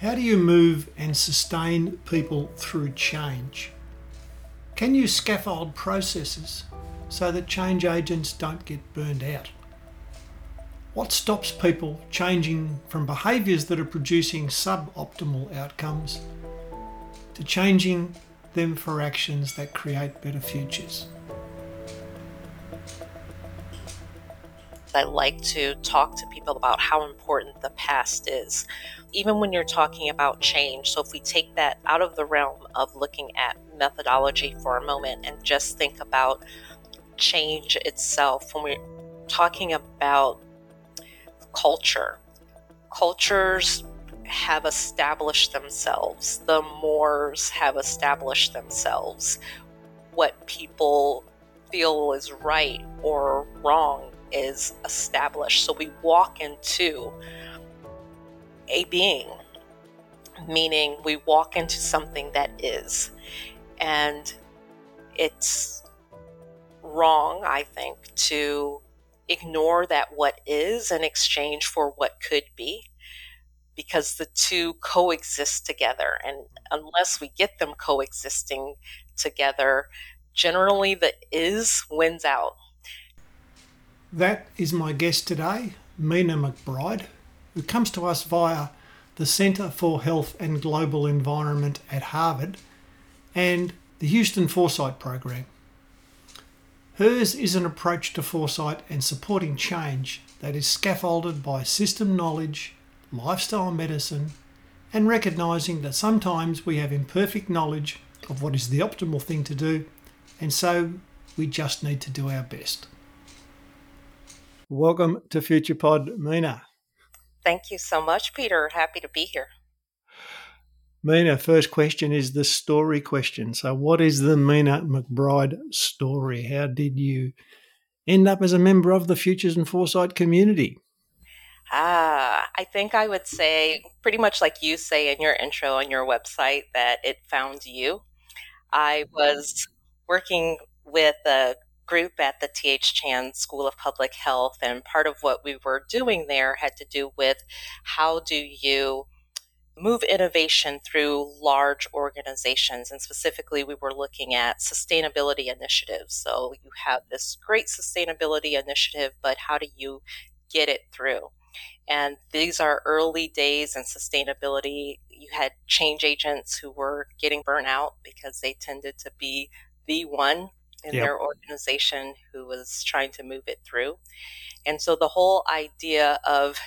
How do you move and sustain people through change? Can you scaffold processes so that change agents don't get burned out? What stops people changing from behaviours that are producing suboptimal outcomes to changing them for actions that create better futures? I like to talk to people about how important the past is, even when you're talking about change. So, if we take that out of the realm of looking at methodology for a moment and just think about change itself, when we're talking about culture, cultures have established themselves, the mores have established themselves. What people feel is right or wrong is established. So we walk into a being, meaning we walk into something that is. And it's wrong, I think, to ignore that what is in exchange for what could be because the two coexist together. And unless we get them coexisting together, generally the is wins out. That is my guest today, Mina McBride, who comes to us via the Centre for Health and Global Environment at Harvard and the Houston Foresight Program. Hers is an approach to foresight and supporting change that is scaffolded by system knowledge, lifestyle medicine, and recognizing that sometimes we have imperfect knowledge of what is the optimal thing to do, and so we just need to do our best. Welcome to Future Pod, Mina. Thank you so much, Peter. Happy to be here. Mina, first question is the story question. So, what is the Mina McBride story? How did you end up as a member of the Futures and Foresight community? Ah, I think I would say pretty much like you say in your intro on your website that it found you. I was working with a group at the T.H. Chan School of Public Health. And part of what we were doing there had to do with how do you move innovation through large organizations. And specifically, we were looking at sustainability initiatives. So you have this great sustainability initiative, but how do you get it through? And these are early days in sustainability. You had change agents who were getting burnt out because they tended to be the one in yep. their organization who was trying to move it through. And so the whole idea of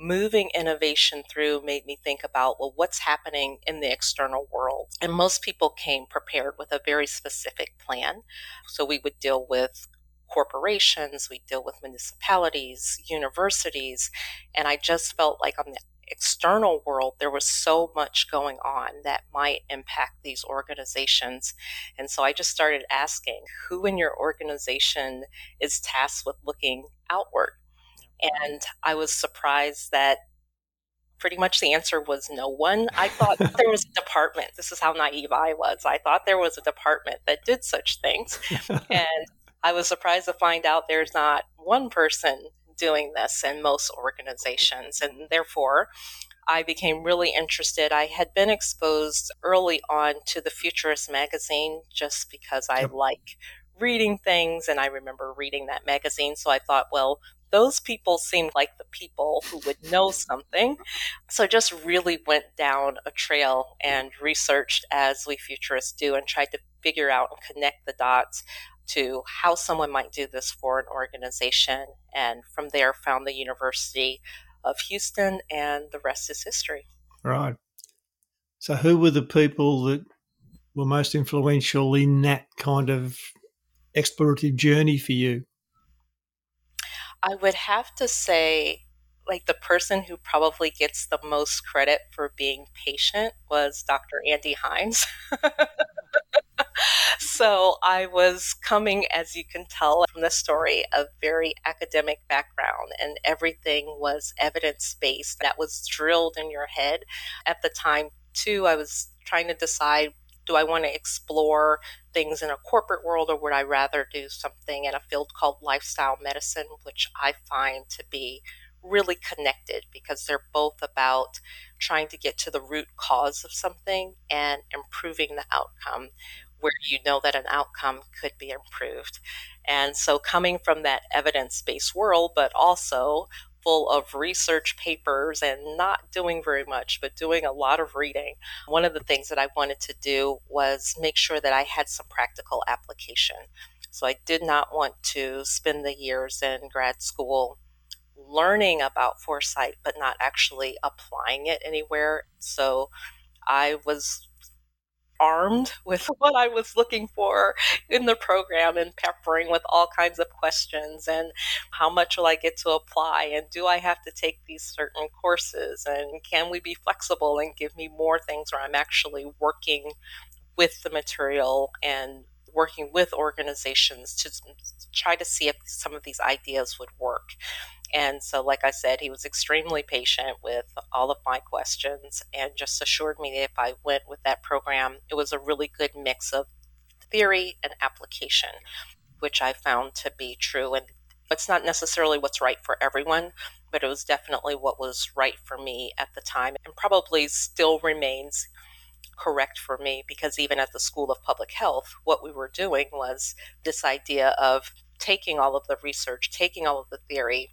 moving innovation through made me think about well what's happening in the external world and most people came prepared with a very specific plan so we would deal with corporations we deal with municipalities universities and i just felt like on the external world, there was so much going on that might impact these organizations. And so I just started asking who in your organization is tasked with looking outward? And I was surprised that pretty much the answer was no one. I thought there was a department. This is how naive I was. I thought there was a department that did such things. and I was surprised to find out there's not one person doing this in most organizations. And therefore, I became really interested. I had been exposed early on to the Futurist magazine just because I yep. like reading things and I remember reading that magazine. So I thought, well, those people seemed like the people who would know something. So just really went down a trail and researched as we futurists do and tried to figure out and connect the dots to how someone might do this for an organization. And from there, found the University of Houston, and the rest is history. Right. So, who were the people that were most influential in that kind of explorative journey for you? I would have to say, like, the person who probably gets the most credit for being patient was Dr. Andy Hines. so I was coming, as you can tell from the story, a very academic background, and everything was evidence based. That was drilled in your head. At the time, too, I was trying to decide do I want to explore things in a corporate world or would I rather do something in a field called lifestyle medicine, which I find to be really connected because they're both about trying to get to the root cause of something and improving the outcome where you know that an outcome could be improved. And so, coming from that evidence based world, but also full of research papers and not doing very much, but doing a lot of reading. One of the things that I wanted to do was make sure that I had some practical application. So I did not want to spend the years in grad school learning about foresight, but not actually applying it anywhere. So I was armed with what I was looking for in the program and peppering with all kinds of questions and how much will I get to apply and do I have to take these certain courses and can we be flexible and give me more things where I'm actually working with the material and working with organizations to try to see if some of these ideas would work. And so, like I said, he was extremely patient with all of my questions and just assured me that if I went with that program, it was a really good mix of theory and application, which I found to be true. And it's not necessarily what's right for everyone, but it was definitely what was right for me at the time and probably still remains correct for me because even at the School of Public Health, what we were doing was this idea of taking all of the research, taking all of the theory,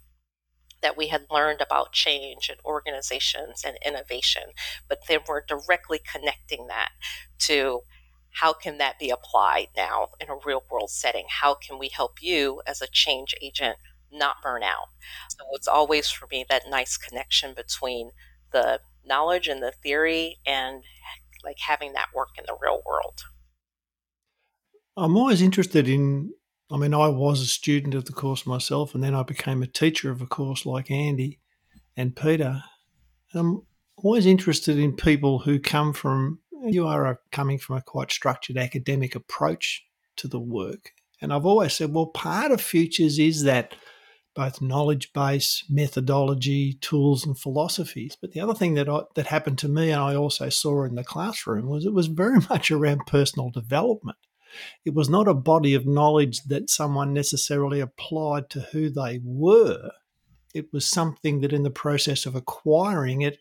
that we had learned about change and organizations and innovation, but then we're directly connecting that to how can that be applied now in a real world setting? How can we help you as a change agent not burn out? So it's always for me that nice connection between the knowledge and the theory and like having that work in the real world. I'm always interested in I mean, I was a student of the course myself, and then I became a teacher of a course like Andy and Peter. And I'm always interested in people who come from, you are coming from a quite structured academic approach to the work. And I've always said, well, part of futures is that both knowledge base, methodology, tools, and philosophies. But the other thing that I, that happened to me, and I also saw in the classroom, was it was very much around personal development. It was not a body of knowledge that someone necessarily applied to who they were. It was something that, in the process of acquiring it,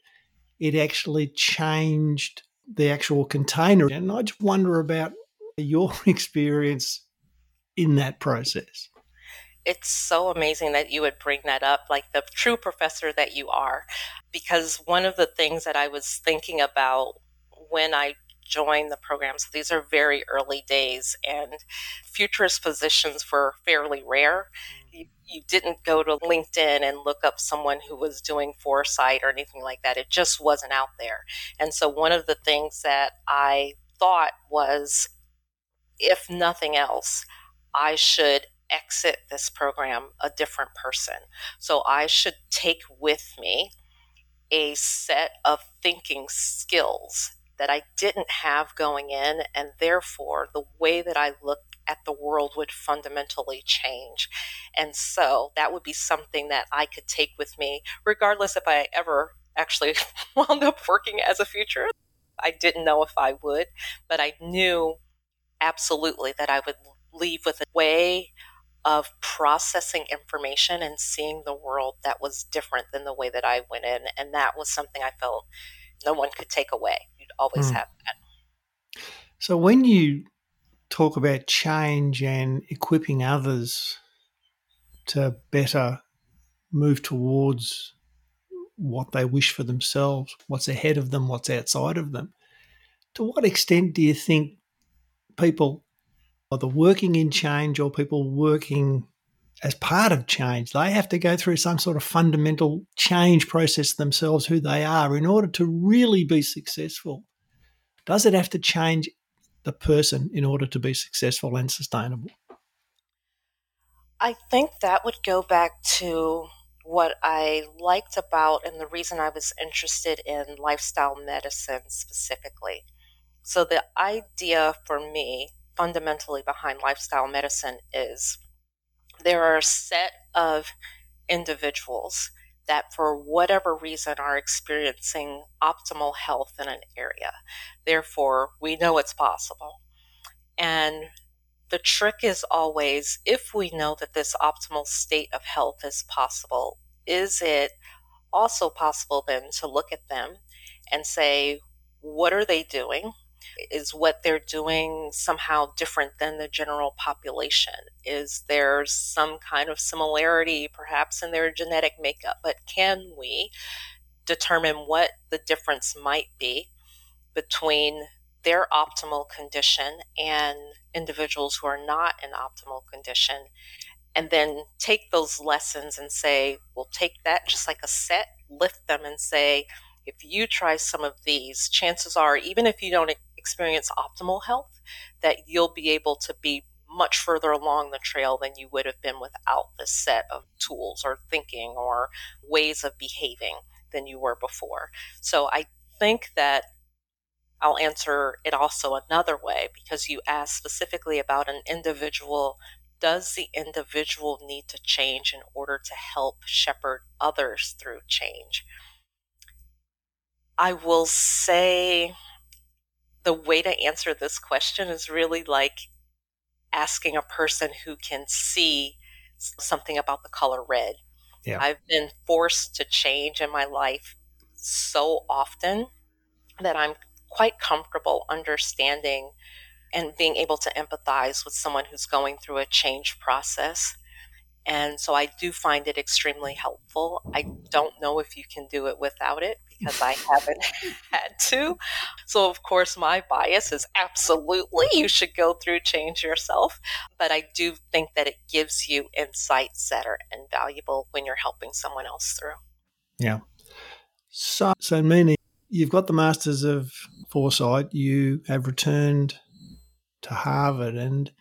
it actually changed the actual container. And I just wonder about your experience in that process. It's so amazing that you would bring that up, like the true professor that you are. Because one of the things that I was thinking about when I join the program. So these are very early days, and futurist positions were fairly rare. Mm. You, you didn't go to LinkedIn and look up someone who was doing foresight or anything like that. It just wasn't out there. And so one of the things that I thought was if nothing else, I should exit this program a different person. So I should take with me a set of thinking skills that I didn't have going in, and therefore the way that I look at the world would fundamentally change. And so that would be something that I could take with me, regardless if I ever actually wound up working as a futurist. I didn't know if I would, but I knew absolutely that I would leave with a way of processing information and seeing the world that was different than the way that I went in. And that was something I felt no one could take away You'd always mm. have that. So when you talk about change and equipping others to better move towards what they wish for themselves, what's ahead of them, what's outside of them, to what extent do you think people, either working in change or people working as part of change, they have to go through some sort of fundamental change process themselves, who they are, in order to really be successful? Does it have to change the person in order to be successful and sustainable? I think that would go back to what I liked about and the reason I was interested in lifestyle medicine specifically. So, the idea for me fundamentally behind lifestyle medicine is there are a set of individuals that for whatever reason are experiencing optimal health in an area. Therefore, we know it's possible. And the trick is always if we know that this optimal state of health is possible, is it also possible then to look at them and say, what are they doing? Is what they're doing somehow different than the general population? Is there some kind of similarity perhaps in their genetic makeup? But can we determine what the difference might be between their optimal condition and individuals who are not in optimal condition? And then take those lessons and say, we'll take that just like a set, lift them and say, if you try some of these, chances are, even if you don't experience optimal health, that you'll be able to be much further along the trail than you would have been without this set of tools or thinking or ways of behaving than you were before. So I think that I'll answer it also another way because you asked specifically about an individual. Does the individual need to change in order to help shepherd others through change? I will say the way to answer this question is really like asking a person who can see something about the color red. Yeah. I've been forced to change in my life so often that I'm quite comfortable understanding and being able to empathize with someone who's going through a change process. And so I do find it extremely helpful. I don't know if you can do it without it because I haven't had to. So, of course, my bias is absolutely you should go through change yourself. But I do think that it gives you insights that are invaluable when you're helping someone else through. Yeah. So, so meaning you've got the Masters of Foresight, you have returned to Harvard, and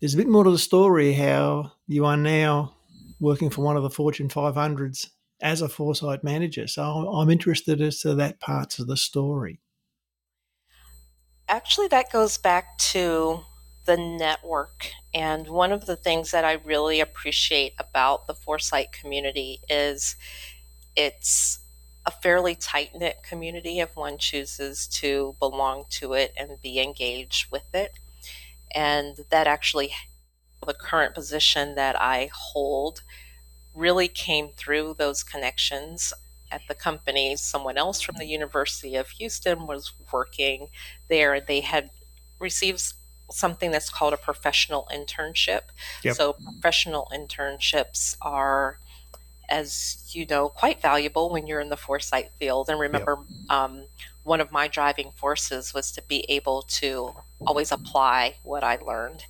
there's a bit more to the story how you are now working for one of the Fortune 500s as a foresight manager. So I'm interested as to that parts of the story. Actually, that goes back to the network. And one of the things that I really appreciate about the foresight community is it's a fairly tight knit community if one chooses to belong to it and be engaged with it. And that actually, the current position that I hold really came through those connections at the company. Someone else from the University of Houston was working there. They had received something that's called a professional internship. Yep. So, professional internships are, as you know, quite valuable when you're in the foresight field. And remember, yep. um, one of my driving forces was to be able to always apply what I learned.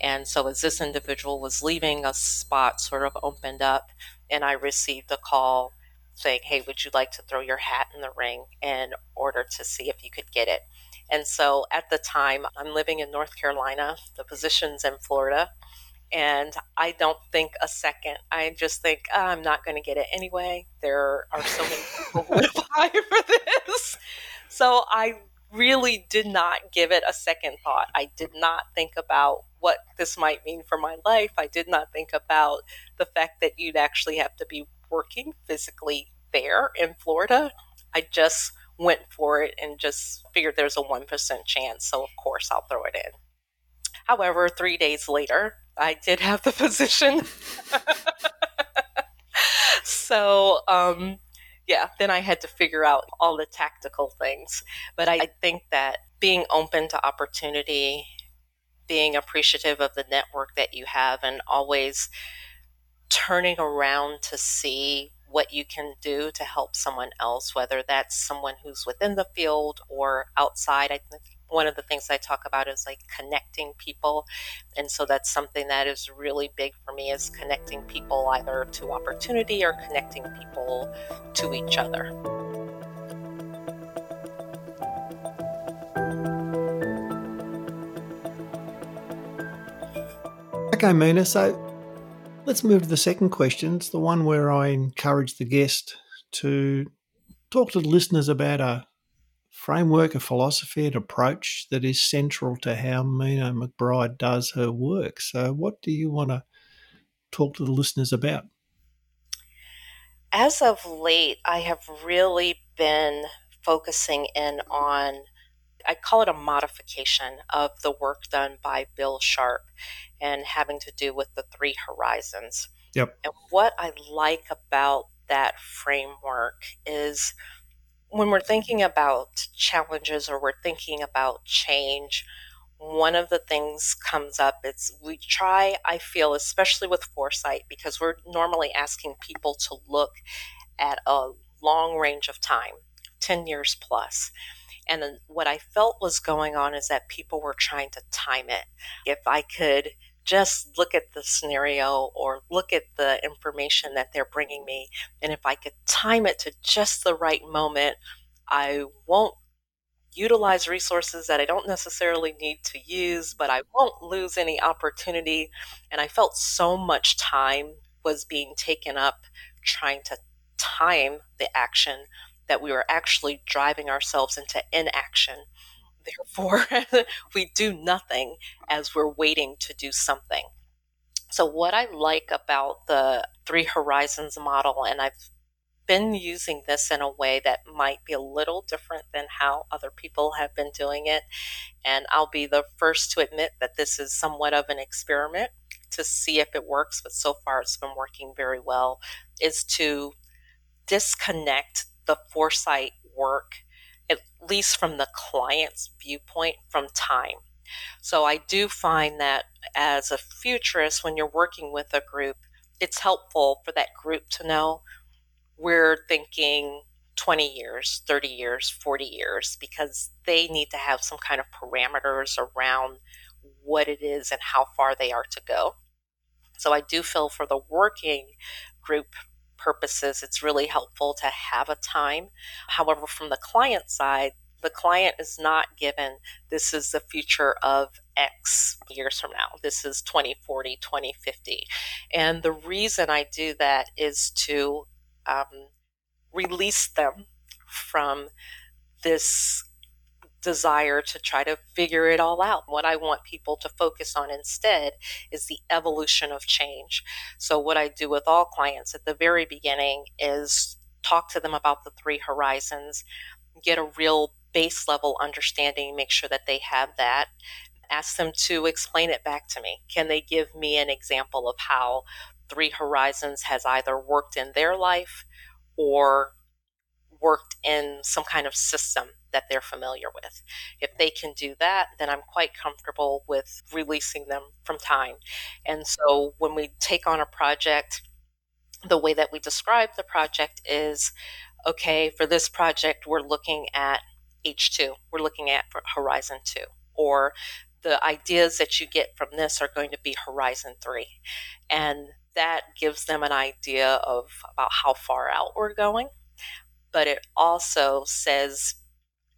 And so, as this individual was leaving, a spot sort of opened up, and I received a call saying, Hey, would you like to throw your hat in the ring in order to see if you could get it? And so, at the time, I'm living in North Carolina, the position's in Florida. And I don't think a second. I just think oh, I'm not going to get it anyway. There are so many people who would apply for this. So I really did not give it a second thought. I did not think about what this might mean for my life. I did not think about the fact that you'd actually have to be working physically there in Florida. I just went for it and just figured there's a 1% chance. So, of course, I'll throw it in. However, three days later, I did have the position. so, um, yeah, then I had to figure out all the tactical things. But I think that being open to opportunity being appreciative of the network that you have and always turning around to see what you can do to help someone else, whether that's someone who's within the field or outside. I think one of the things I talk about is like connecting people. And so that's something that is really big for me is connecting people either to opportunity or connecting people to each other. Okay, Mina. So let's move to the second question. It's the one where I encourage the guest to talk to the listeners about a framework, a philosophy, an approach that is central to how Mina McBride does her work. So, what do you want to talk to the listeners about? As of late, I have really been focusing in on I call it a modification of the work done by Bill Sharpe and having to do with the three horizons. Yep. And what I like about that framework is when we're thinking about challenges or we're thinking about change, one of the things comes up it's we try i feel especially with foresight because we're normally asking people to look at a long range of time 10 years plus and what i felt was going on is that people were trying to time it if i could just look at the scenario or look at the information that they're bringing me and if i could time it to just the right moment i won't utilize resources that I don't necessarily need to use, but I won't lose any opportunity. And I felt so much time was being taken up trying to time the action that we were actually driving ourselves into inaction. Hmm. Therefore, we do nothing as we're waiting to do something. So, what I like about the Three Horizons model, and I've been using this in a way that might be a little different than how other people have been doing it. And I'll be the first to admit that this is somewhat of an experiment to see if it works, but so far it's been working very well, is to disconnect the foresight work, at least from the client's viewpoint, from time. So I do find that as a futurist, when you're working with a group, it's helpful for that group to know we're thinking 20 years, 30 years, 40 years, because they need to have some kind of parameters around what it is and how far they are to go. So I do feel for the working group purposes, it's really helpful to have a time. However, from the client side, the client is not given this is the future of X years from now. This is 2040, 2050. And the reason I do that is to um, release them from this desire to try to figure it all out. What I want people to focus on instead is the evolution of change. So, what I do with all clients at the very beginning is talk to them about the three horizons, get a real base level understanding, make sure that they have that. Ask them to explain it back to me. Can they give me an example of how Three Horizons has either worked in their life or worked in some kind of system that they're familiar with. If they can do that, then I'm quite comfortable with releasing them from time. And so when we take on a project, the way that we describe the project is okay, for this project, we're looking at H2, we're looking at Horizon 2, or the ideas that you get from this are going to be Horizon 3. And that gives them an idea of about how far out we're going. But it also says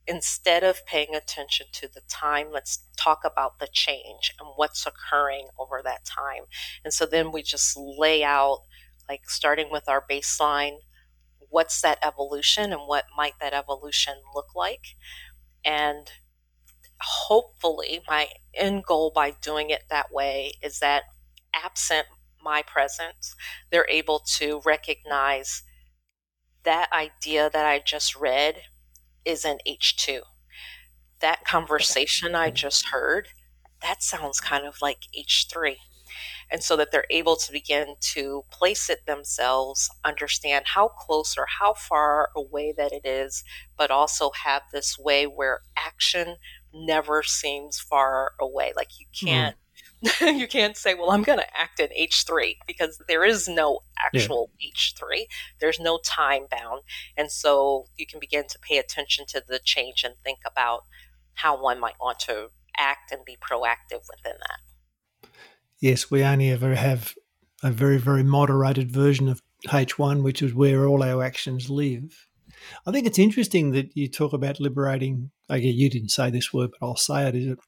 instead of paying attention to the time, let's talk about the change and what's occurring over that time. And so then we just lay out, like starting with our baseline, what's that evolution and what might that evolution look like. And hopefully, my end goal by doing it that way is that absent my presence, they're able to recognize that idea that I just read is an H2. That conversation I just heard, that sounds kind of like H3. And so that they're able to begin to place it themselves, understand how close or how far away that it is, but also have this way where action never seems far away. Like you hmm. can't you can't say, well, I'm going to act in H3 because there is no actual yeah. H3. There's no time bound. And so you can begin to pay attention to the change and think about how one might want to act and be proactive within that. Yes, we only ever have a very, very moderated version of H1, which is where all our actions live. I think it's interesting that you talk about liberating. Again, you didn't say this word, but I'll say it. Is it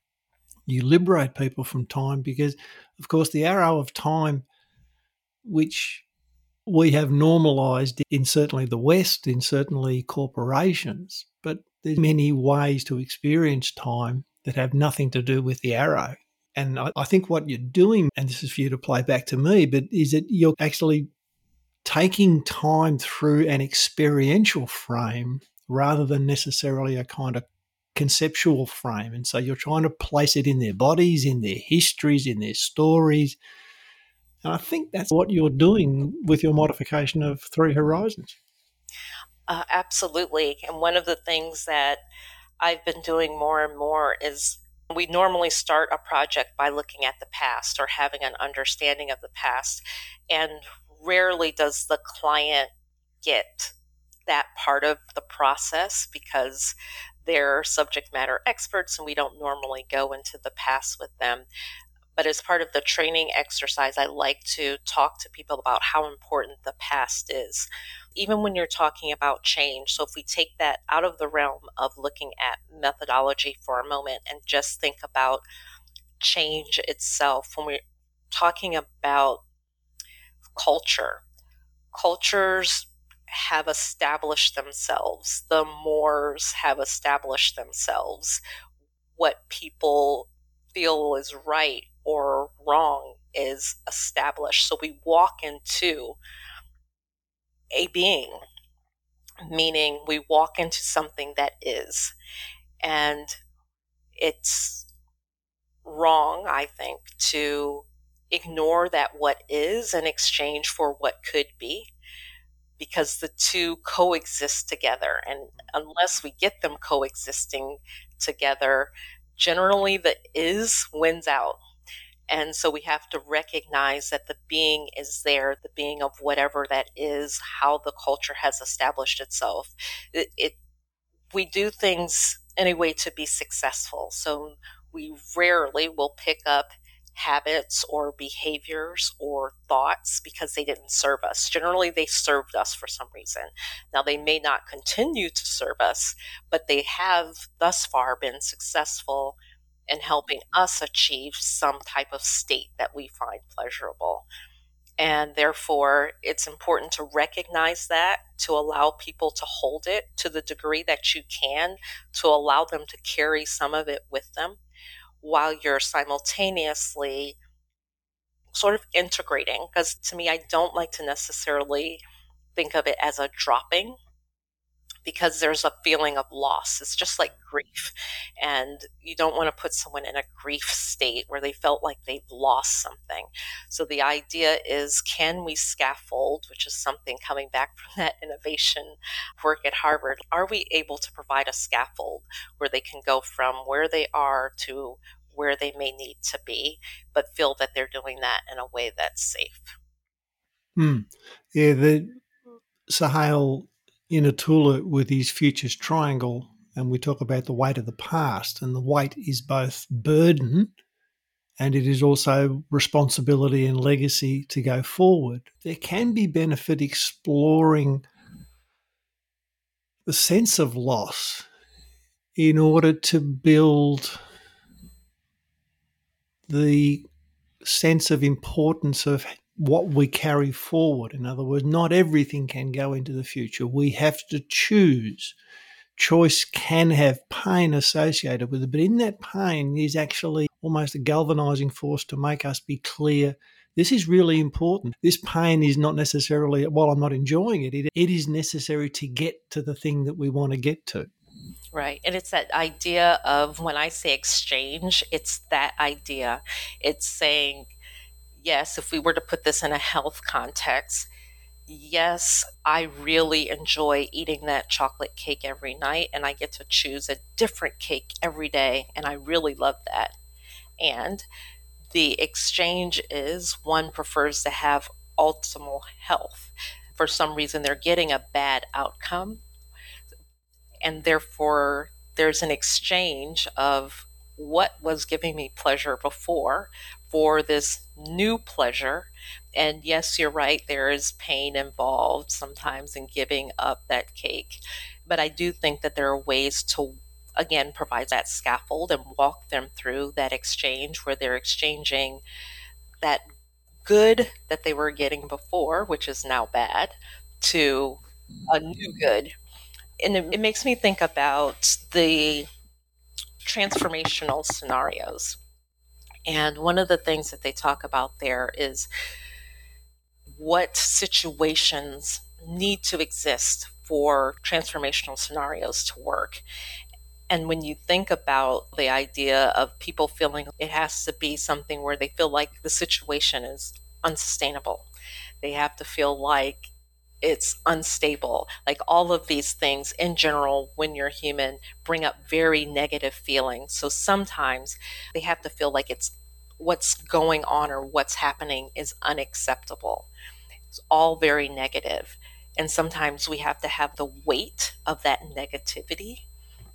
you liberate people from time because, of course, the arrow of time, which we have normalized in certainly the West, in certainly corporations, but there's many ways to experience time that have nothing to do with the arrow. And I, I think what you're doing, and this is for you to play back to me, but is that you're actually taking time through an experiential frame rather than necessarily a kind of conceptual frame. And so you're trying to place it in their bodies, in their histories, in their stories. And I think that's what you're doing with your modification of Three Horizons. Uh, absolutely. And one of the things that I've been doing more and more is we normally start a project by looking at the past or having an understanding of the past. And rarely does the client get that part of the process because they're subject matter experts and we don't normally go into the past with them. But as part of the training exercise, I like to talk to people about how important the past is. Even when you're talking about change. So, if we take that out of the realm of looking at methodology for a moment and just think about change itself, when we're talking about culture, cultures have established themselves, the mores have established themselves. What people feel is right or wrong is established. So we walk into a being, meaning we walk into something that is. And it's wrong, I think, to ignore that what is in exchange for what could be because the two coexist together. And unless we get them coexisting together, generally the is wins out. And so we have to recognize that the being is there, the being of whatever that is, how the culture has established itself. It, it we do things in a way to be successful. So we rarely will pick up habits or behaviors or thoughts because they didn't serve us. Generally, they served us for some reason. Now, they may not continue to serve us, but they have thus far been successful in helping us achieve some type of state that we find pleasurable. And therefore, it's important to recognize that, to allow people to hold it to the degree that you can, to allow them to carry some of it with them while you're simultaneously sort of integrating. Because to me, I don't like to necessarily think of it as a dropping because there's a feeling of loss. It's just like grief. And you don't want to put someone in a grief state where they felt like they've lost something. So the idea is can we scaffold, which is something coming back from that innovation work at Harvard, are we able to provide a scaffold where they can go from where they are to where they may need to be, but feel that they're doing that in a way that's safe. Hmm. Yeah, the Sohail Inayatullah with his futures triangle, and we talk about the weight of the past, and the weight is both burden and it is also responsibility and legacy to go forward. There can be benefit exploring the sense of loss in order to build the sense of importance of what we carry forward. In other words, not everything can go into the future. We have to choose. Choice can have pain associated with it, but in that pain is actually almost a galvanizing force to make us be clear this is really important. This pain is not necessarily, while I'm not enjoying it, it, it is necessary to get to the thing that we want to get to. Right. And it's that idea of when I say exchange, it's that idea. It's saying, yes, if we were to put this in a health context, yes, I really enjoy eating that chocolate cake every night, and I get to choose a different cake every day, and I really love that. And the exchange is one prefers to have optimal health. For some reason, they're getting a bad outcome, and therefore, there's an exchange of what was giving me pleasure before for this new pleasure. And yes, you're right, there is pain involved sometimes in giving up that cake. But I do think that there are ways to, again, provide that scaffold and walk them through that exchange where they're exchanging that good that they were getting before, which is now bad, to a new good. And it, it makes me think about the transformational scenarios and one of the things that they talk about there is what situations need to exist for transformational scenarios to work. And when you think about the idea of people feeling it has to be something where they feel like the situation is unsustainable. They have to feel like it's unstable. Like all of these things in general, when you're human, bring up very negative feelings. So sometimes they have to feel like it's what's going on or what's happening is unacceptable. It's all very negative. And sometimes we have to have the weight of that negativity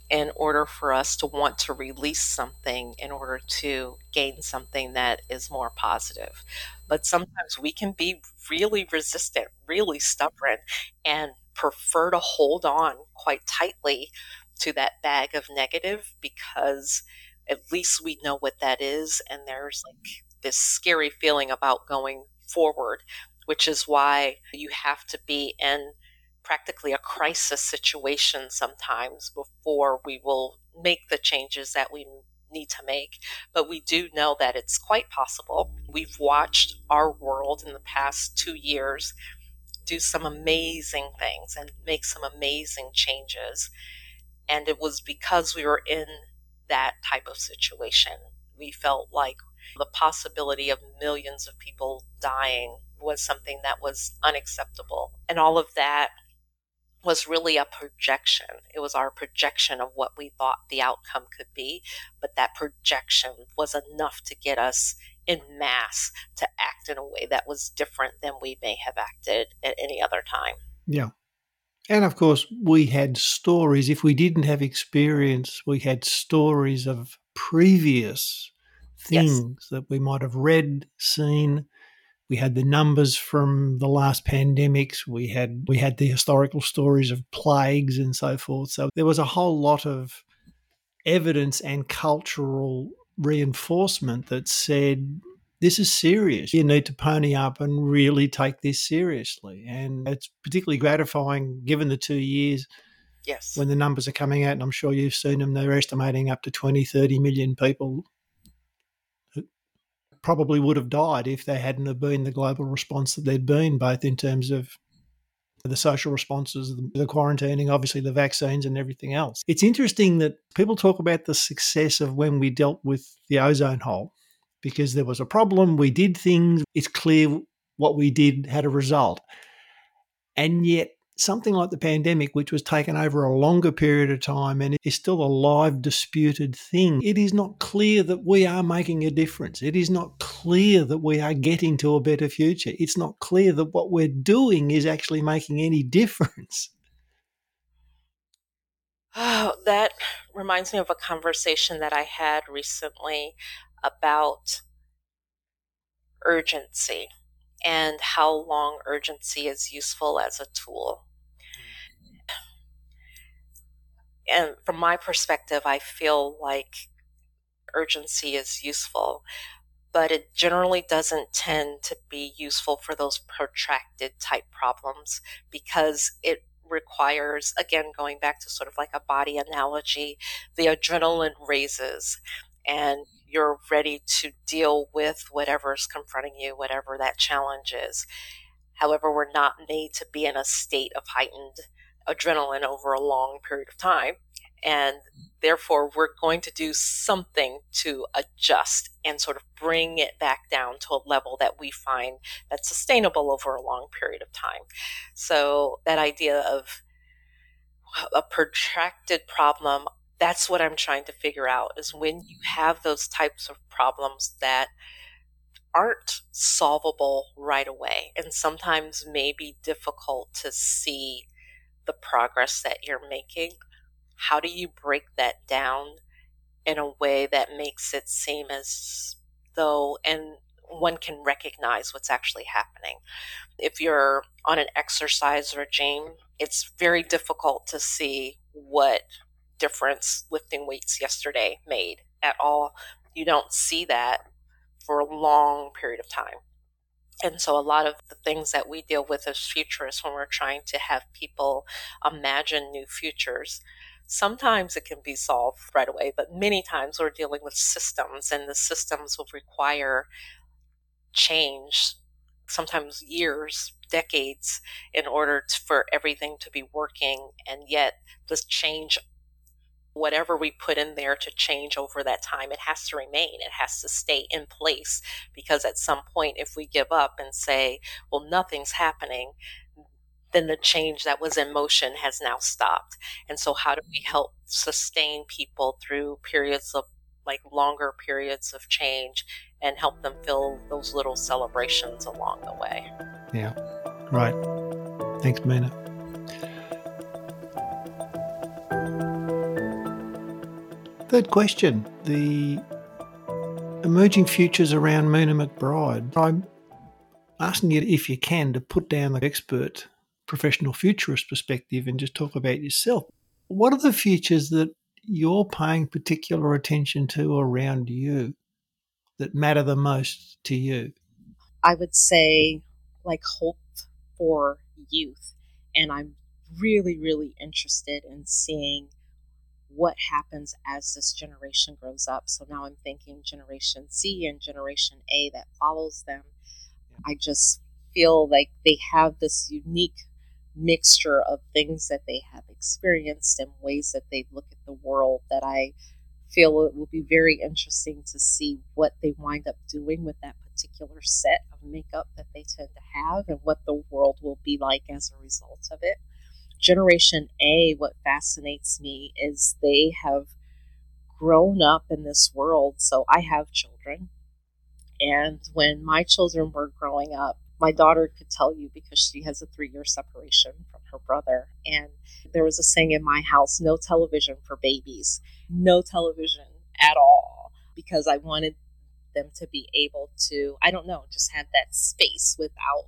in order for us to want to release something in order to gain something that is more positive. But sometimes we can be really resistant, really stubborn, and prefer to hold on quite tightly to that bag of negative because at least we know what that is. And there's like this scary feeling about going forward, which is why you have to be in practically a crisis situation sometimes before we will make the changes that we need to make. But we do know that it's quite possible. We've watched our world in the past two years do some amazing things and make some amazing changes. And it was because we were in that type of situation. We felt like the possibility of millions of people dying was something that was unacceptable. And all of that was really a projection. It was our projection of what we thought the outcome could be, but that projection was enough to get us in mass to act in a way that was different than we may have acted at any other time. Yeah. And of course, we had stories. If we didn't have experience, we had stories of previous things yes. that we might have read, seen, we had the numbers from the last pandemics. We had we had the historical stories of plagues and so forth. So there was a whole lot of evidence and cultural reinforcement that said this is serious. You need to pony up and really take this seriously. And it's particularly gratifying given the two years yes. when the numbers are coming out. And I'm sure you've seen them. They're estimating up to 20, 30 million people probably would have died if they hadn't have been the global response that there'd been, both in terms of the social responses, the quarantining, obviously the vaccines and everything else. It's interesting that people talk about the success of when we dealt with the ozone hole because there was a problem, we did things, it's clear what we did had a result. And yet something like the pandemic, which was taken over a longer period of time and is still a live, disputed thing, it is not clear that we are making a difference. It is not clear that we are getting to a better future. It's not clear that what we're doing is actually making any difference. Oh, that reminds me of a conversation that I had recently about urgency and how long urgency is useful as a tool. And from my perspective, I feel like urgency is useful, but it generally doesn't tend to be useful for those protracted type problems because it requires, again, going back to sort of like a body analogy, the adrenaline raises and you're ready to deal with whatever's confronting you, whatever that challenge is. However, we're not made to be in a state of heightened adrenaline over a long period of time. And therefore, we're going to do something to adjust and sort of bring it back down to a level that we find that's sustainable over a long period of time. So, that idea of a protracted problem, that's what I'm trying to figure out is when you have those types of problems that aren't solvable right away and sometimes may be difficult to see the progress that you're making, how do you break that down in a way that makes it seem as though and one can recognize what's actually happening. If you're on an exercise regime, it's very difficult to see what difference lifting weights yesterday made at all. You don't see that for a long period of time. And so, a lot of the things that we deal with as futurists when we're trying to have people imagine new futures, sometimes it can be solved right away, but many times we're dealing with systems, and the systems will require change, sometimes years, decades, in order for everything to be working. And yet, this change whatever we put in there to change over that time, it has to remain. It has to stay in place because at some point, if we give up and say, well, nothing's happening, then the change that was in motion has now stopped. And so, how do we mm-hmm. help sustain people through periods of like longer periods of change and help them feel those little celebrations along the way? Yeah, right. Thanks, Mina. Third question the emerging futures around Mina McBride. I'm asking you, if you can, to put down the expert professional futurist perspective and just talk about yourself. What are the futures that you're paying particular attention to around you that matter the most to you? I would say, like, hope for youth. And I'm really, really interested in seeing what happens as this generation grows up. So now I'm thinking Generation Z and Generation A that follows them. I just feel like they have this unique mixture of things that they have experienced and ways that they look at the world that I feel it will be very interesting to see what they wind up doing with that particular set of makeup that they tend to have and what the world will be like as a result of it. Generation A, what fascinates me is they have grown up in this world. So I have children. And when my children were growing up, my daughter could tell you because she has a three year separation from her brother. And there was a saying in my house no television for babies, no television at all, because I wanted them to be able to, I don't know, just have that space without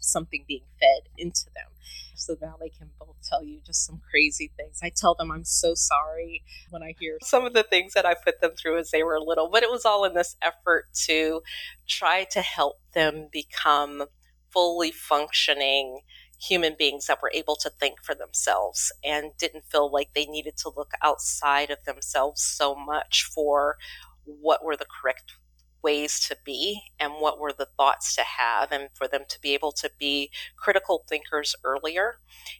something being fed into them. So now they can both tell you just some crazy things. I tell them I'm so sorry when I hear some of the things that I put them through as they were little, but it was all in this effort to try to help them become fully functioning human beings that were able to think for themselves and didn't feel like they needed to look outside of themselves so much for what were the correct ways to be and what were the thoughts to have and for them to be able to be critical thinkers earlier.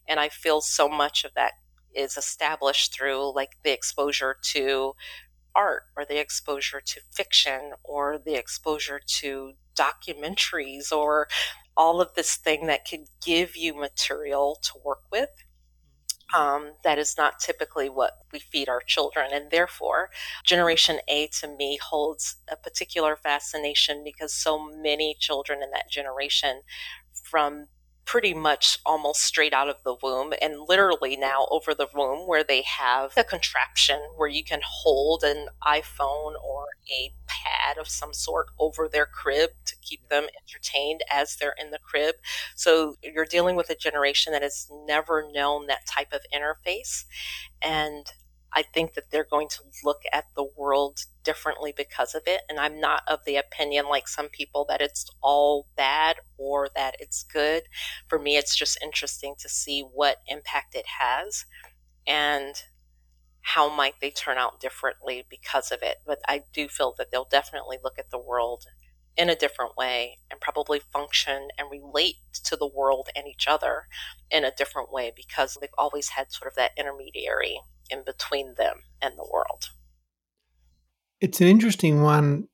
And i feel so much of that is established through like the exposure to art or the exposure to fiction or the exposure to documentaries or all of this thing that could give you material to work with um, that is not typically what we feed our children. And therefore, Generation A to me holds a particular fascination because so many children in that generation from pretty much almost straight out of the womb and literally now over the womb where they have a contraption where you can hold an iPhone or a pad of some sort over their crib to keep them entertained as they're in the crib. So you're dealing with a generation that has never known that type of interface and I think that they're going to look at the world differently because of it. And I'm not of the opinion, like some people, that it's all bad or that it's good. For me, it's just interesting to see what impact it has and how might they turn out differently because of it. But I do feel that they'll definitely look at the world in a different way and probably function and relate to the world and each other in a different way because they've always had sort of that intermediary in between them and the world. It's an interesting one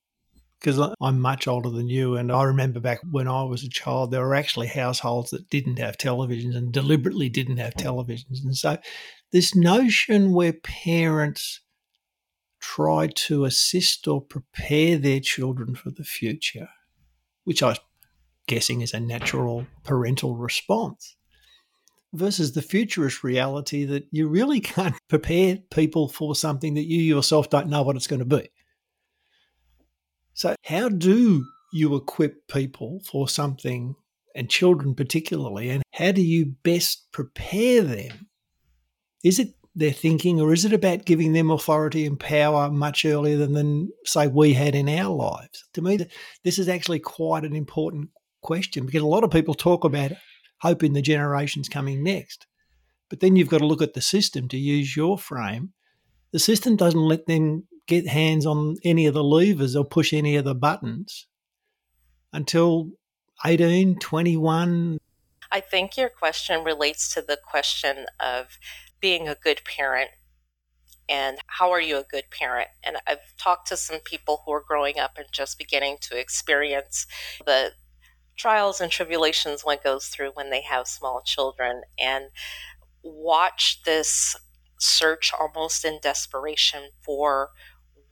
because I'm much older than you, and I remember back when I was a child, there were actually households that didn't have televisions and deliberately didn't have televisions. And so, this notion where parents try to assist or prepare their children for the future, which I'm guessing is a natural parental response, versus the futurist reality that you really can't prepare people for something that you yourself don't know what it's going to be. So, how do you equip people for something, and children particularly, and how do you best prepare them? Is it their thinking, or is it about giving them authority and power much earlier than, than say, we had in our lives? To me, this is actually quite an important question because a lot of people talk about hoping the generations coming next. But then you've got to look at the system to use your frame. The system doesn't let them get hands on any of the levers or push any of the buttons until 18, 21. I think your question relates to the question of being a good parent and how are you a good parent? And I've talked to some people who are growing up and just beginning to experience the trials and tribulations one goes through when they have small children and watch this search almost in desperation for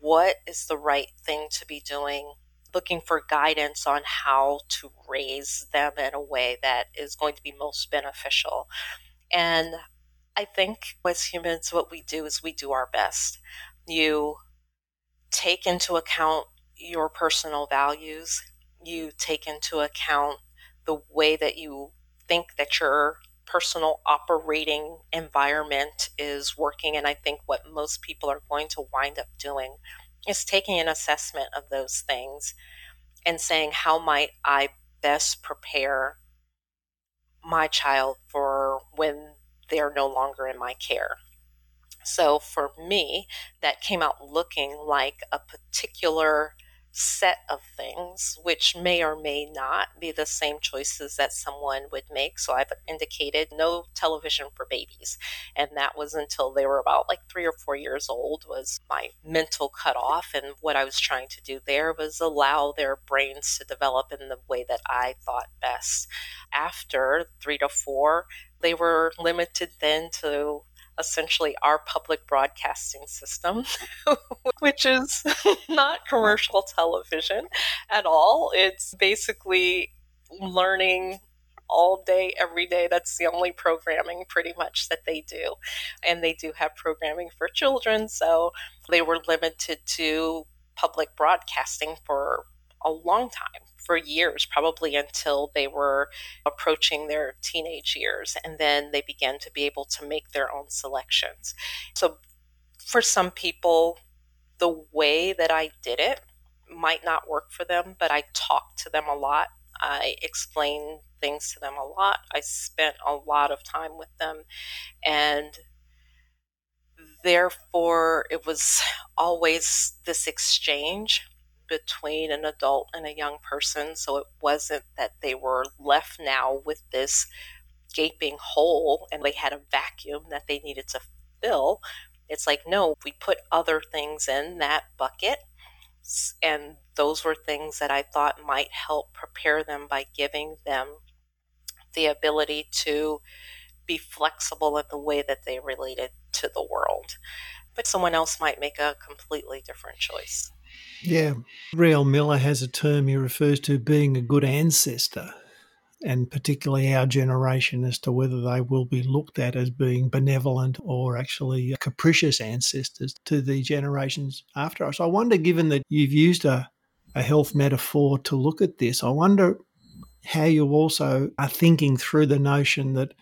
what is the right thing to be doing looking for guidance on how to raise them in a way that is going to be most beneficial. And I think as humans, what we do is we do our best. You take into account your personal values, you take into account the way that you think that your personal operating environment is working. And I think what most people are going to wind up doing is taking an assessment of those things and saying, how might I best prepare my child for when they're no longer in my care? So for me, that came out looking like a particular set of things, which may or may not be the same choices that someone would make. So I've indicated no television for babies. And that was until they were about like three or four years old, was my mental cutoff. And what I was trying to do there was allow their brains to develop in the way that I thought best. After three to four, they were limited then to essentially our public broadcasting system, which is not commercial television at all. It's basically learning all day, every day. That's the only programming pretty much that they do. And they do have programming for children, so they were limited to public broadcasting for a long time for years, probably until they were approaching their teenage years. And then they began to be able to make their own selections. So for some people, the way that I did it might not work for them, but I talked to them a lot. I explained things to them a lot. I spent a lot of time with them. And therefore, it was always this exchange between an adult and a young person. So it wasn't that they were left now with this gaping hole and they had a vacuum that they needed to fill. It's like, no, we put other things in that bucket. And those were things that I thought might help prepare them by giving them the ability to be flexible in the way that they related to the world. But someone else might make a completely different choice. Yeah. Riel Miller has a term he refers to being a good ancestor, and particularly our generation as to whether they will be looked at as being benevolent or actually capricious ancestors to the generations after us. I wonder, given that you've used a, a health metaphor to look at this, I wonder how you also are thinking through the notion that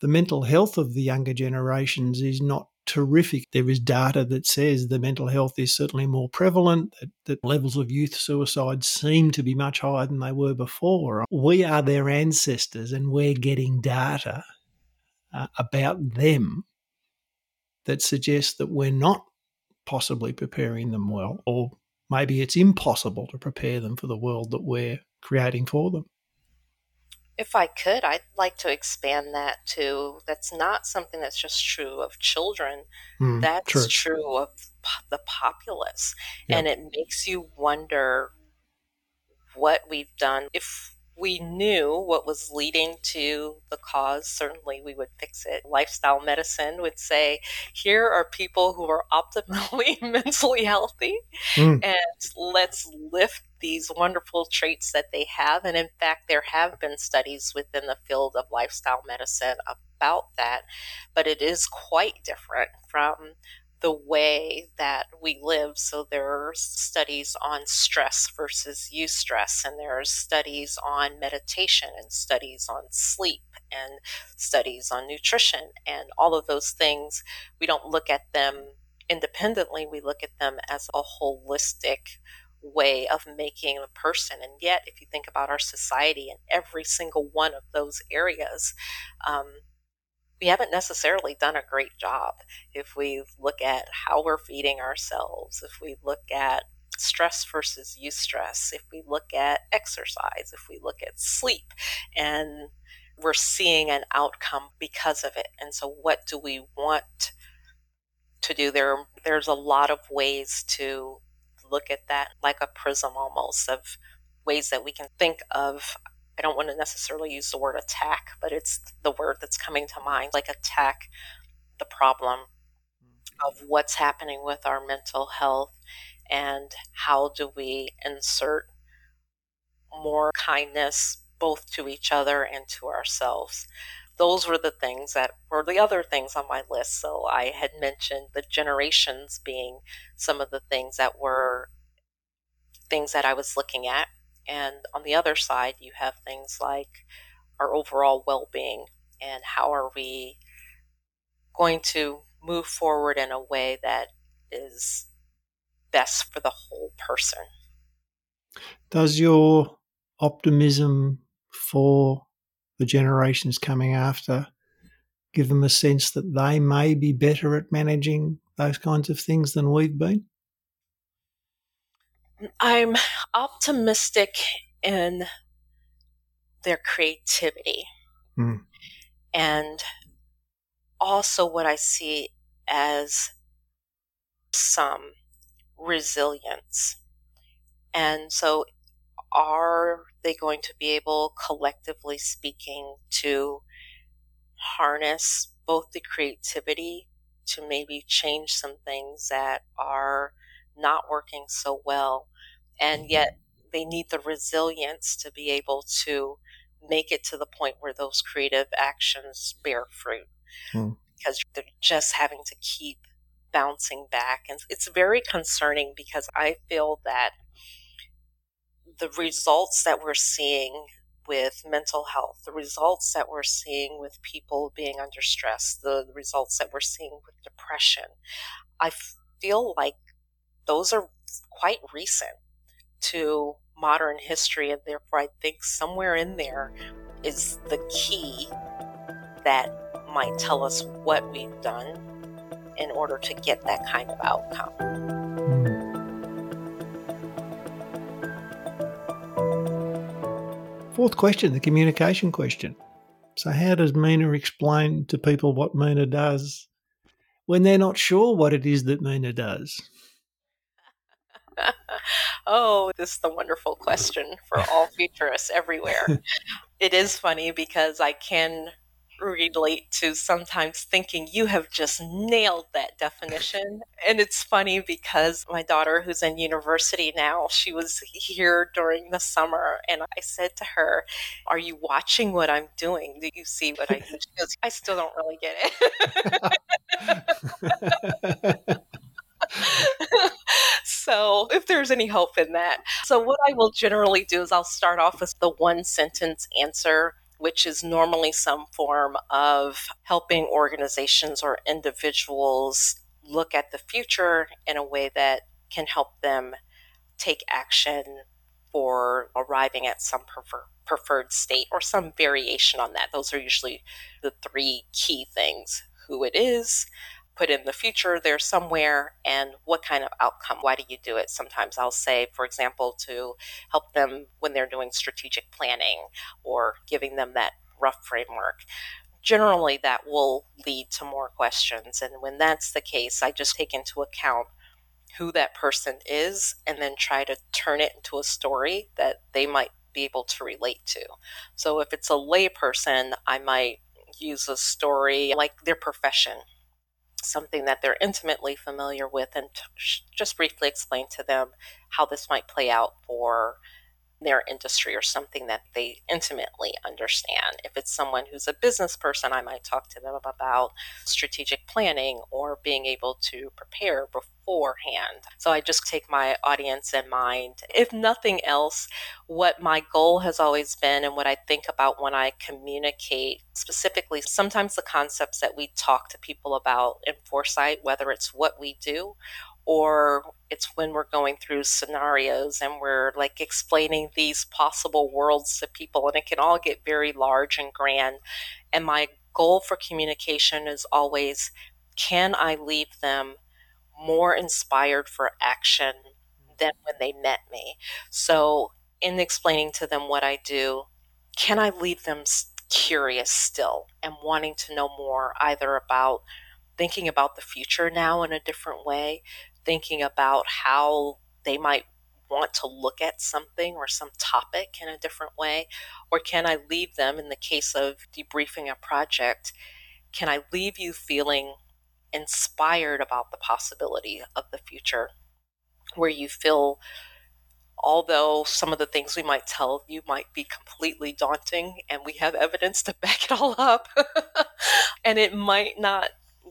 the mental health of the younger generations is not terrific. There is data that says the mental health is certainly more prevalent, that, that, levels of youth suicide seem to be much higher than they were before. We are their ancestors and we're getting data uh, about them that suggests that we're not possibly preparing them well, or maybe it's impossible to prepare them for the world that we're creating for them if I could, I'd like to expand that to that's not something that's just true of children. Mm, that's true. true of the populace. Yep. And it makes you wonder what we've done. If we knew what was leading to the cause, certainly we would fix it. Lifestyle medicine would say, here are people who are optimally mentally healthy, mm. and let's lift these wonderful traits that they have. And in fact, there have been studies within the field of lifestyle medicine about that, but it is quite different from the way that we live. So there are studies on stress versus eustress, and there are studies on meditation, and studies on sleep, and studies on nutrition, and all of those things. We don't look at them independently, we look at them as a holistic way of making a person. And yet, if you think about our society and every single one of those areas, um, we haven't necessarily done a great job. If we look at how we're feeding ourselves, if we look at stress versus eustress, if we look at exercise, if we look at sleep, and we're seeing an outcome because of it. And so, what do we want to do. There, there's a lot of ways to look at that, like a prism almost of ways that we can think of. I don't want to necessarily use the word attack, but it's the word that's coming to mind, like attack the problem of mm-hmm. what's happening with our mental health and how do we insert more kindness both to each other and to ourselves those were the things that were the other things on my list. So I had mentioned the generations being some of the things that were things that I was looking at. And on the other side, you have things like our overall well being and how are we going to move forward in a way that is best for the whole person. Does your optimism for the generations coming after, give them a sense that they may be better at managing those kinds of things than we've been? I'm optimistic in their creativity. Mm. And also what I see as some resilience. And so are they going to be able, collectively speaking, to harness both the creativity to maybe change some things that are not working so well, and mm-hmm. yet they need the resilience to be able to make it to the point where those creative actions bear fruit hmm. because they're just having to keep bouncing back. And it's very concerning because I feel that the results that we're seeing with mental health, the results that we're seeing with people being under stress, the results that we're seeing with depression, I feel like those are quite recent to modern history, and therefore I think somewhere in there is the key that might tell us what we've done in order to get that kind of outcome. Hmm. Fourth question, the communication question. So, how does Mina explain to people what Mina does when they're not sure what it is that Mina does? Oh, this is the wonderful question for all futurists everywhere. it is funny because I can relate to sometimes thinking you have just nailed that definition. And it's funny because my daughter, who's in university now, she was here during the summer, and I said to her, Are you watching what I'm doing? Do you see what I do? She goes, I still don't really get it. so, if there's any hope in that. So, what I will generally do is I'll start off with the one sentence answer which is normally some form of helping organizations or individuals look at the future in a way that can help them take action for arriving at some prefer- preferred state or some variation on that. Those are usually the three key things who it is, put in the future there somewhere and what kind of outcome why do you do it? Sometimes i'll say for example to help them when they're doing strategic planning or giving them that rough framework. Generally that will lead to more questions and when that's the case i just take into account who that person is and then try to turn it into a story that they might be able to relate to. So if it's a layperson i might use a story like their profession something that they're intimately familiar with and t- just briefly explain to them how this might play out for their industry or something that they intimately understand. If it's someone who's a business person, I might talk to them about strategic planning or being able to prepare beforehand. So I just take my audience in mind. If nothing else, what my goal has always been and what I think about when I communicate specifically, sometimes the concepts that we talk to people about in foresight, whether it's what we do or it's when we're going through scenarios and we're like explaining these possible worlds to people and it can all get very large and grand. And my goal for communication is always can i leave them more inspired for action than when they met me? So in explaining to them what i do can i leave them curious still and wanting to know more either about thinking about the future now in a different way, thinking about how they might want to look at something or some topic in a different way? Or can I leave them, in the case of debriefing a project, can I leave you feeling inspired about the possibility of the future, where you feel, although some of the things we might tell you might be completely daunting, and we have evidence to back it all up, and it might not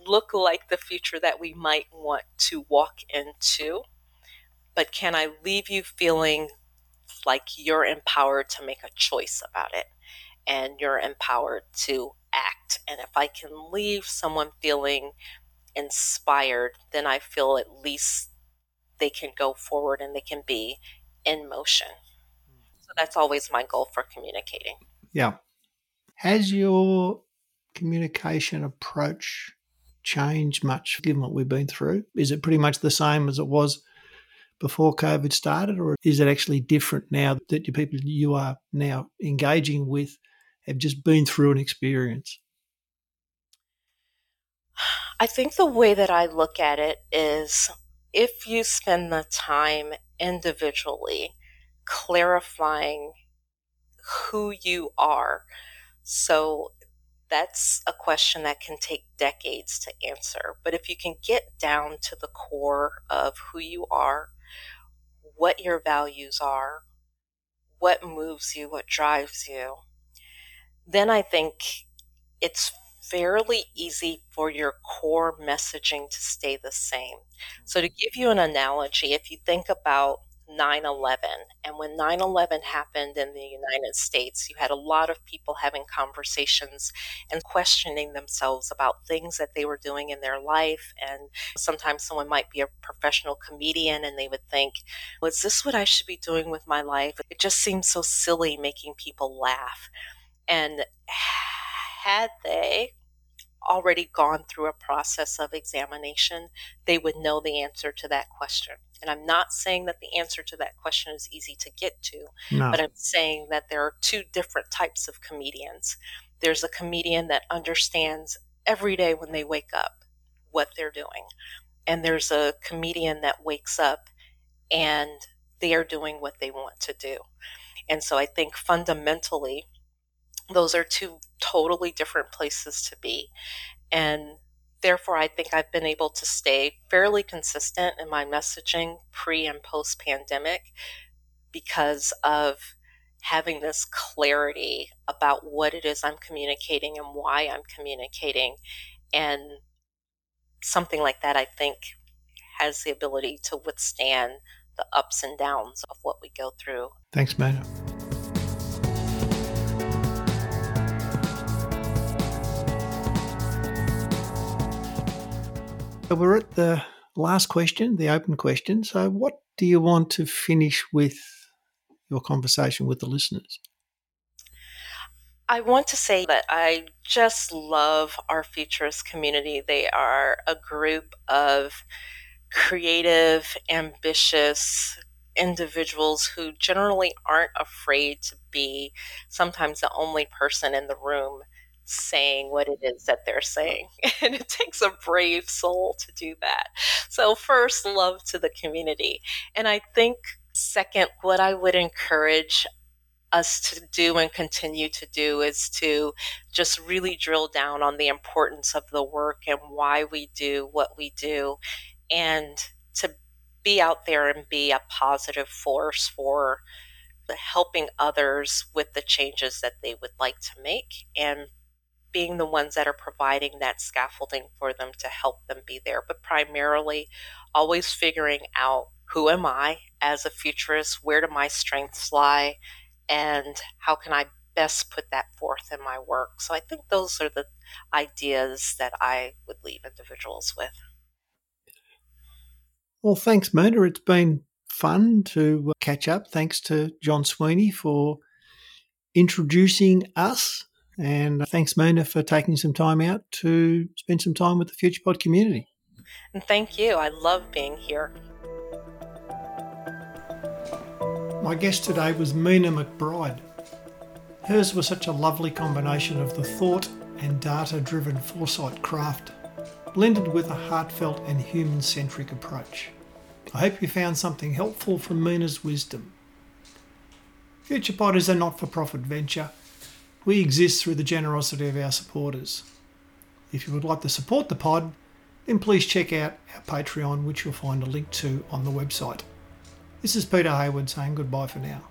look like the future that we might want to walk into, but can I leave you feeling like you're empowered to make a choice about it and you're empowered to act? And if I can leave someone feeling inspired, then I feel at least they can go forward and they can be in motion. So that's always my goal for communicating. Yeah. Has your communication approach changed much given what we've been through? Is it pretty much the same as it was before COVID started, or is it actually different now that the people you are now engaging with have just been through an experience? I think the way that I look at it is if you spend the time individually clarifying who you are. So that's a question that can take decades to answer. But if you can get down to the core of who you are, what your values are, what moves you, what drives you, then I think it's fairly easy for your core messaging to stay the same. So, to give you an analogy, if you think about 9 11, and when 9 11 happened in the United States, you had a lot of people having conversations and questioning themselves about things that they were doing in their life. And sometimes someone might be a professional comedian and they would think, "Was this what I should be doing with my life? It just seems so silly making people laugh. And had they already gone through a process of examination, they would know the answer to that question. And I'm not saying that the answer to that question is easy to get to, no. but I'm saying that there are two different types of comedians. There's a comedian that understands every day when they wake up what they're doing, and there's a comedian that wakes up and they are doing what they want to do. And so I think fundamentally, those are two totally different places to be. And therefore, I think I've been able to stay fairly consistent in my messaging pre and post pandemic because of having this clarity about what it is I'm communicating and why I'm communicating. And something like that, I think, has the ability to withstand the ups and downs of what we go through. Thanks, Mona. We're at the last question, the open question. So, what do you want to finish with your conversation with the listeners? I want to say that I just love our Futurist community. They are a group of creative, ambitious individuals who generally aren't afraid to be sometimes the only person in the room saying what it is that they're saying. And it takes a brave soul to do that. So, first, love to the community. And I think, second, what I would encourage us to do and continue to do is to just really drill down on the importance of the work and why we do what we do and to be out there and be a positive force for helping others with the changes that they would like to make and being the ones that are providing that scaffolding for them to help them be there, but primarily always figuring out who am I as a futurist, where do my strengths lie, and how can I best put that forth in my work. So I think those are the ideas that I would leave individuals with. Well, thanks, Mona. It's been fun to uh, catch up. Thanks to John Sweeney for introducing us and uh, thanks, Mona, for taking some time out to spend some time with the FuturePod community. And thank you. I love being here. My guest today was Mina McBride. Hers was such a lovely combination of the thought and data driven foresight craft. blended with a heartfelt and human centric approach. I hope you found something helpful from Mina's wisdom. FuturePod is a not for profit venture. We exist through the generosity of our supporters. If you would like to support the pod, then please check out our Patreon, which you'll find a link to on the website. This is Peter Hayward saying goodbye for now.